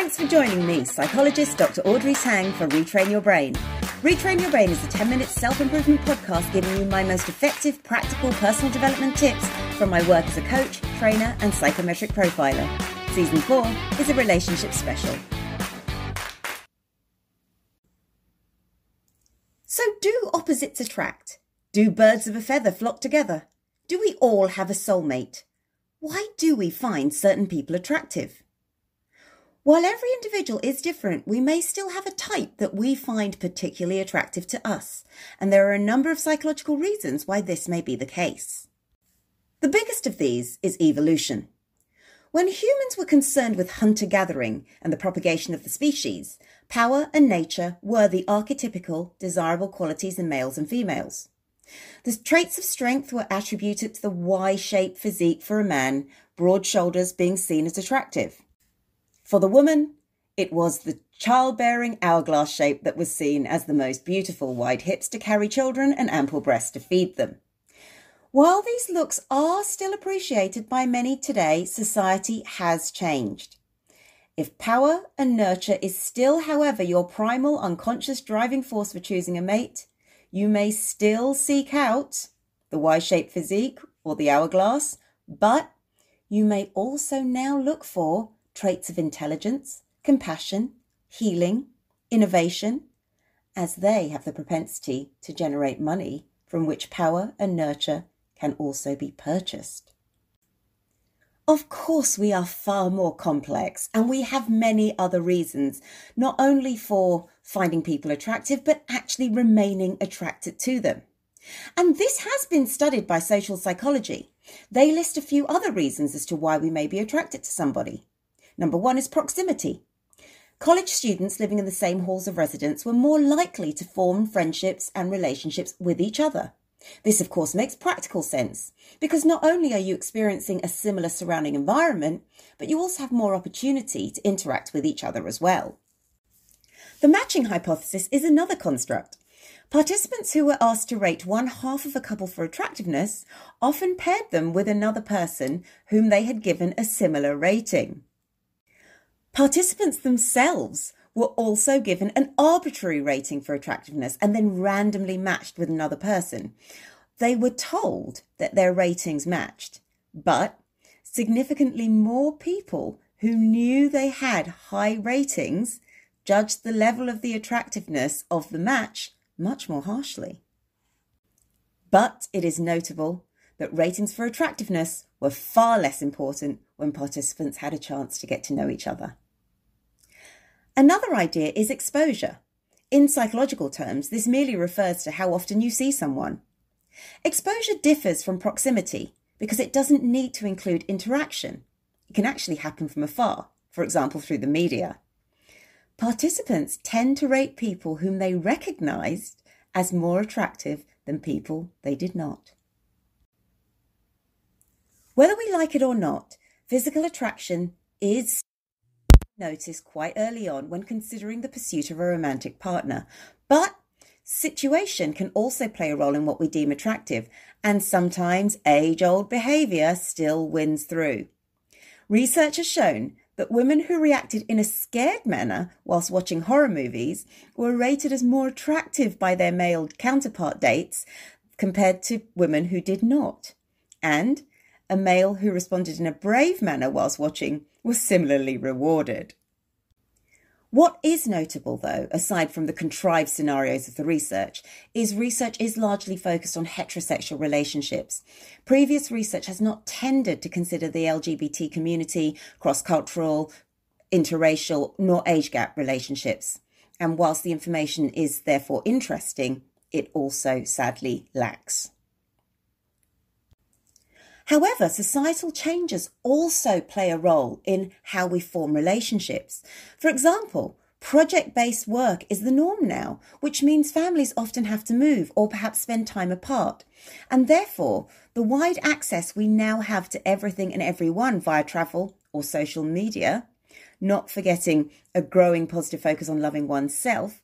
Thanks for joining me, psychologist Dr. Audrey Tang, for Retrain Your Brain. Retrain Your Brain is a 10 minute self improvement podcast giving you my most effective, practical personal development tips from my work as a coach, trainer, and psychometric profiler. Season 4 is a relationship special. So, do opposites attract? Do birds of a feather flock together? Do we all have a soulmate? Why do we find certain people attractive? While every individual is different, we may still have a type that we find particularly attractive to us, and there are a number of psychological reasons why this may be the case. The biggest of these is evolution. When humans were concerned with hunter gathering and the propagation of the species, power and nature were the archetypical desirable qualities in males and females. The traits of strength were attributed to the Y shaped physique for a man, broad shoulders being seen as attractive. For the woman, it was the childbearing hourglass shape that was seen as the most beautiful wide hips to carry children and ample breasts to feed them. While these looks are still appreciated by many today, society has changed. If power and nurture is still, however, your primal unconscious driving force for choosing a mate, you may still seek out the Y shaped physique or the hourglass, but you may also now look for traits of intelligence, compassion, healing, innovation, as they have the propensity to generate money from which power and nurture can also be purchased. Of course, we are far more complex and we have many other reasons, not only for finding people attractive, but actually remaining attracted to them. And this has been studied by social psychology. They list a few other reasons as to why we may be attracted to somebody. Number one is proximity. College students living in the same halls of residence were more likely to form friendships and relationships with each other. This, of course, makes practical sense because not only are you experiencing a similar surrounding environment, but you also have more opportunity to interact with each other as well. The matching hypothesis is another construct. Participants who were asked to rate one half of a couple for attractiveness often paired them with another person whom they had given a similar rating. Participants themselves were also given an arbitrary rating for attractiveness and then randomly matched with another person. They were told that their ratings matched, but significantly more people who knew they had high ratings judged the level of the attractiveness of the match much more harshly. But it is notable that ratings for attractiveness were far less important when participants had a chance to get to know each other. Another idea is exposure. In psychological terms, this merely refers to how often you see someone. Exposure differs from proximity because it doesn't need to include interaction. It can actually happen from afar, for example, through the media. Participants tend to rate people whom they recognized as more attractive than people they did not. Whether we like it or not, physical attraction is notice quite early on when considering the pursuit of a romantic partner. But situation can also play a role in what we deem attractive, and sometimes age old behaviour still wins through. Research has shown that women who reacted in a scared manner whilst watching horror movies were rated as more attractive by their male counterpart dates compared to women who did not. And a male who responded in a brave manner whilst watching was similarly rewarded. What is notable, though, aside from the contrived scenarios of the research, is research is largely focused on heterosexual relationships. Previous research has not tended to consider the LGBT community, cross cultural, interracial, nor age gap relationships. And whilst the information is therefore interesting, it also sadly lacks. However, societal changes also play a role in how we form relationships. For example, project based work is the norm now, which means families often have to move or perhaps spend time apart. And therefore, the wide access we now have to everything and everyone via travel or social media, not forgetting a growing positive focus on loving oneself,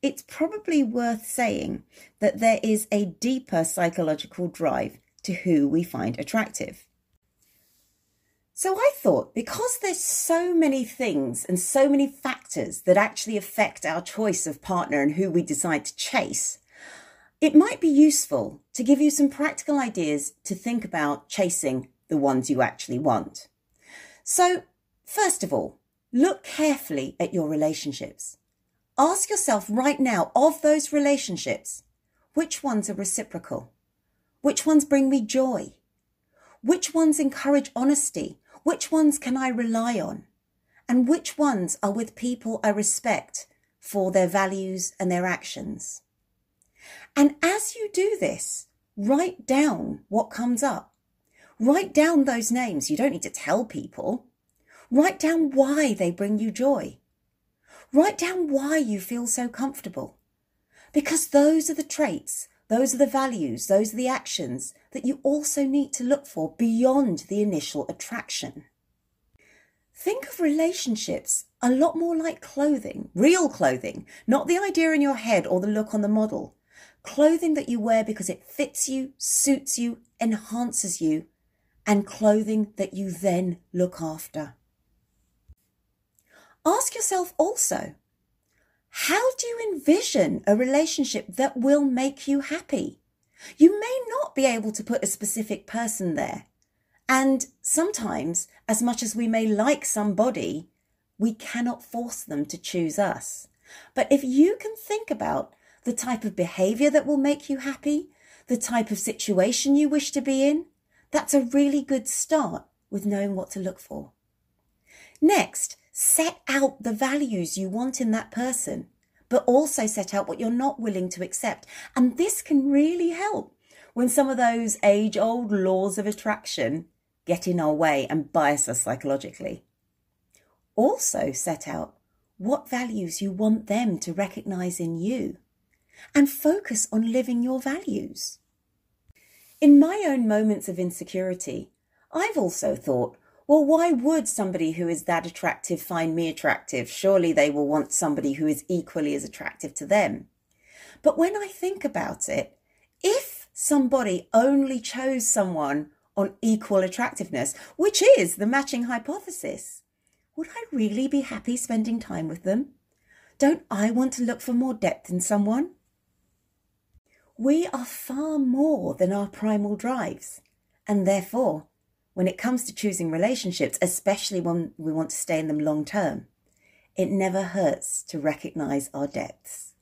it's probably worth saying that there is a deeper psychological drive to who we find attractive. So I thought because there's so many things and so many factors that actually affect our choice of partner and who we decide to chase, it might be useful to give you some practical ideas to think about chasing the ones you actually want. So, first of all, look carefully at your relationships. Ask yourself right now of those relationships, which ones are reciprocal? Which ones bring me joy? Which ones encourage honesty? Which ones can I rely on? And which ones are with people I respect for their values and their actions? And as you do this, write down what comes up. Write down those names. You don't need to tell people. Write down why they bring you joy. Write down why you feel so comfortable. Because those are the traits those are the values, those are the actions that you also need to look for beyond the initial attraction. Think of relationships a lot more like clothing, real clothing, not the idea in your head or the look on the model. Clothing that you wear because it fits you, suits you, enhances you, and clothing that you then look after. Ask yourself also how do you envision a relationship that will make you happy? You may not be able to put a specific person there. And sometimes, as much as we may like somebody, we cannot force them to choose us. But if you can think about the type of behavior that will make you happy, the type of situation you wish to be in, that's a really good start with knowing what to look for. Next, set out the values you want in that person, but also set out what you're not willing to accept. And this can really help when some of those age old laws of attraction get in our way and bias us psychologically. Also, set out what values you want them to recognize in you and focus on living your values. In my own moments of insecurity, I've also thought, well, why would somebody who is that attractive find me attractive? Surely they will want somebody who is equally as attractive to them. But when I think about it, if somebody only chose someone on equal attractiveness, which is the matching hypothesis, would I really be happy spending time with them? Don't I want to look for more depth in someone? We are far more than our primal drives, and therefore when it comes to choosing relationships, especially when we want to stay in them long term, it never hurts to recognize our depths.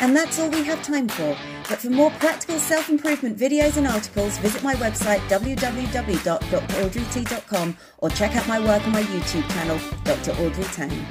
And that's all we have time for. But for more practical self improvement videos and articles, visit my website www.draudreyt.com or check out my work on my YouTube channel, Dr. Audrey Tang.